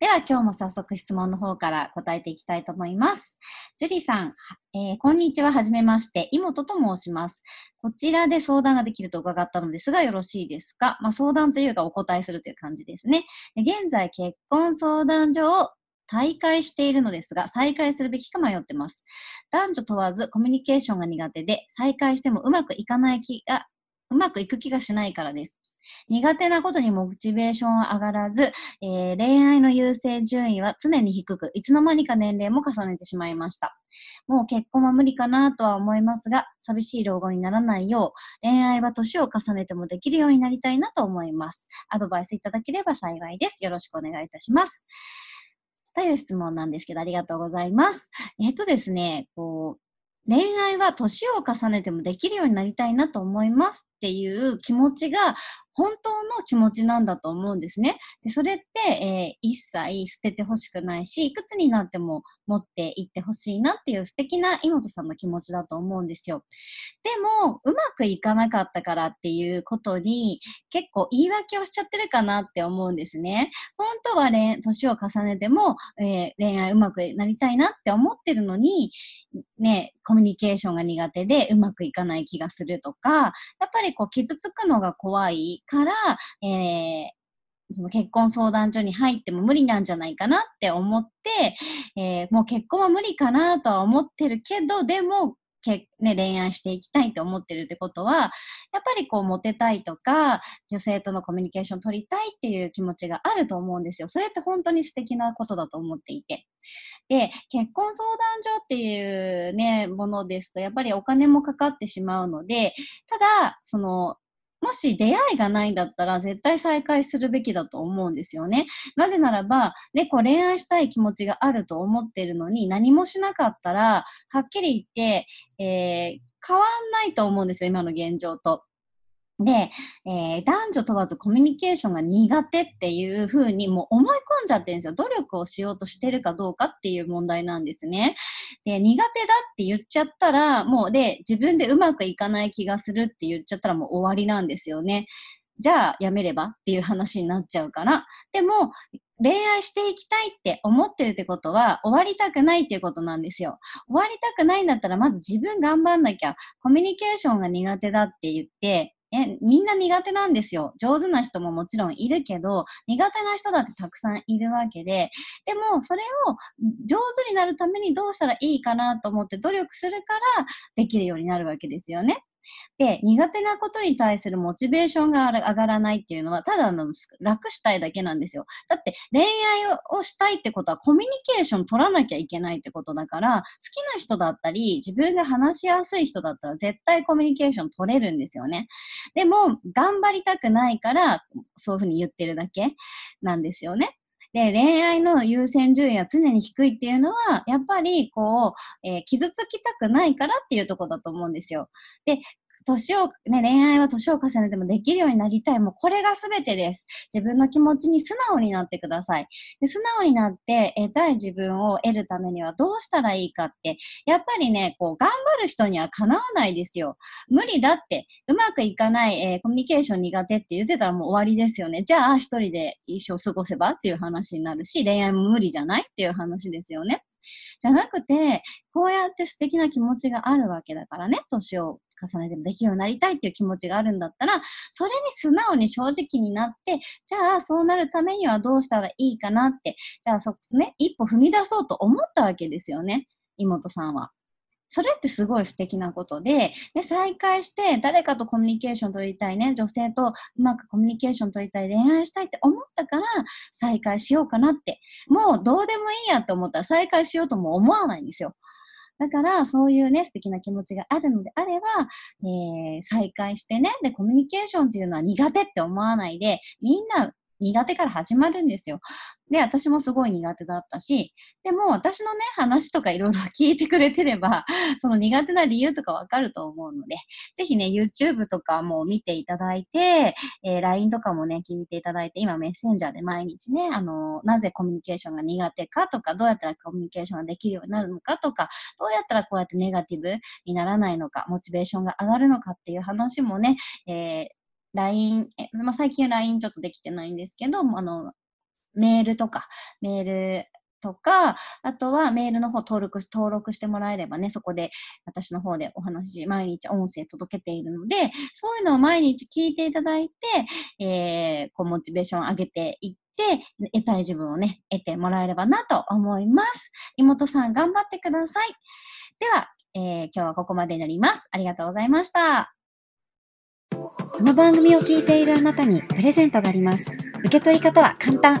では今日も早速質問の方から答えていきたいと思います。ジュリさん、えー、こんにちは。はじめまして。妹と申します。こちらで相談ができると伺ったのですが、よろしいですか？まあ、相談というかお答えするという感じですね。現在、結婚相談所を退会しているのですが、再開するべきか迷ってます。男女問わずコミュニケーションが苦手で、再開してもうまくいかない気が、うまくいく気がしないからです。苦手なことにモチベーションは上がらず、えー、恋愛の優先順位は常に低く、いつの間にか年齢も重ねてしまいました。もう結婚は無理かなとは思いますが、寂しい老後にならないよう、恋愛は年を重ねてもできるようになりたいなと思います。アドバイスいただければ幸いです。よろしくお願いいたします。という質問なんですけど、ありがとうございます。えっとですね、こう、恋愛は年を重ねてもできるようになりたいなと思いますっていう気持ちが本当の気持ちなんだと思うんですね。でそれって、えー、一切捨ててほしくないし、いくつになっても持っていってほしいなっていう素敵な妹さんの気持ちだと思うんですよ。でも、うまくいかなかったからっていうことに結構言い訳をしちゃってるかなって思うんですね。本当は年を重ねても、えー、恋愛うまくなりたいなって思ってるのに、ね、コミュニケーションが苦手でうまくいかない気がするとか、やっぱりこう傷つくのが怖いから、えー、その結婚相談所に入っても無理なんじゃないかなって思って、えー、もう結婚は無理かなとは思ってるけど、でもけ、ね、恋愛していきたいと思ってるってことは、やっぱりこう、モテたいとか、女性とのコミュニケーション取りたいっていう気持ちがあると思うんですよ。それって本当に素敵なことだと思っていて。で、結婚相談所っていうね、ものですと、やっぱりお金もかかってしまうので、ただ、その、もし出会いがないんだったら絶対再会するべきだと思うんですよね。なぜならば、ね、こう恋愛したい気持ちがあると思ってるのに何もしなかったら、はっきり言って、えー、変わんないと思うんですよ、今の現状と。で、えー、男女問わずコミュニケーションが苦手っていうふうにもう思い込んじゃってるんですよ。努力をしようとしてるかどうかっていう問題なんですね。で、苦手だって言っちゃったら、もうで、自分でうまくいかない気がするって言っちゃったらもう終わりなんですよね。じゃあやめればっていう話になっちゃうから。でも、恋愛していきたいって思ってるってことは終わりたくないっていうことなんですよ。終わりたくないんだったらまず自分頑張んなきゃ。コミュニケーションが苦手だって言って、え、みんな苦手なんですよ。上手な人ももちろんいるけど、苦手な人だってたくさんいるわけで、でもそれを上手になるためにどうしたらいいかなと思って努力するからできるようになるわけですよね。で、苦手なことに対するモチベーションが上がらないっていうのは、ただの楽したいだけなんですよ。だって恋愛をしたいってことはコミュニケーション取らなきゃいけないってことだから、好きな人だったり、自分が話しやすい人だったら絶対コミュニケーション取れるんですよね。でも、頑張りたくないから、そういうふうに言ってるだけなんですよね。で、恋愛の優先順位は常に低いっていうのは、やっぱりこう、えー、傷つきたくないからっていうとこだと思うんですよ。で、年を、ね、恋愛は年を重ねてもできるようになりたい。もうこれが全てです。自分の気持ちに素直になってください。で素直になって得たい自分を得るためにはどうしたらいいかって、やっぱりね、こう、頑張る人にはかなわないですよ。無理だって、うまくいかない、えー、コミュニケーション苦手って言ってたらもう終わりですよね。じゃあ、一人で一生過ごせばっていう話になるし、恋愛も無理じゃないっていう話ですよね。じゃなくて、こうやって素敵な気持ちがあるわけだからね、年を重ねてもできるようになりたいっていう気持ちがあるんだったら、それに素直に正直になって、じゃあそうなるためにはどうしたらいいかなって、じゃあそこね、一歩踏み出そうと思ったわけですよね、妹さんは。それってすごい素敵なことで、で、再会して誰かとコミュニケーション取りたいね、女性とうまくコミュニケーション取りたい、恋愛したいって思ったから再会しようかなって。もうどうでもいいやって思ったら再会しようとも思わないんですよ。だから、そういうね、素敵な気持ちがあるのであれば、えー、再会してね、で、コミュニケーションっていうのは苦手って思わないで、みんな苦手から始まるんですよ。で、私もすごい苦手だったし、でも私のね、話とかいろいろ 聞いてくれてれば、その苦手な理由とかわかると思うので、ぜひね、YouTube とかも見ていただいて、えー、LINE とかもね、聞いていただいて、今メッセンジャーで毎日ね、あの、なぜコミュニケーションが苦手かとか、どうやったらコミュニケーションができるようになるのかとか、どうやったらこうやってネガティブにならないのか、モチベーションが上がるのかっていう話もね、えー LINE、まあ、最近 LINE ちょっとできてないんですけど、あの、メールとか、メールとか、あとはメールの方登録登録してもらえればね、そこで私の方でお話、毎日音声届けているので、そういうのを毎日聞いていただいて、えー、こう、モチベーション上げていって、得たい自分をね、得てもらえればなと思います。妹さん頑張ってください。では、えー、今日はここまでになります。ありがとうございました。この番組を聞いているあなたにプレゼントがあります。受け取り方は簡単。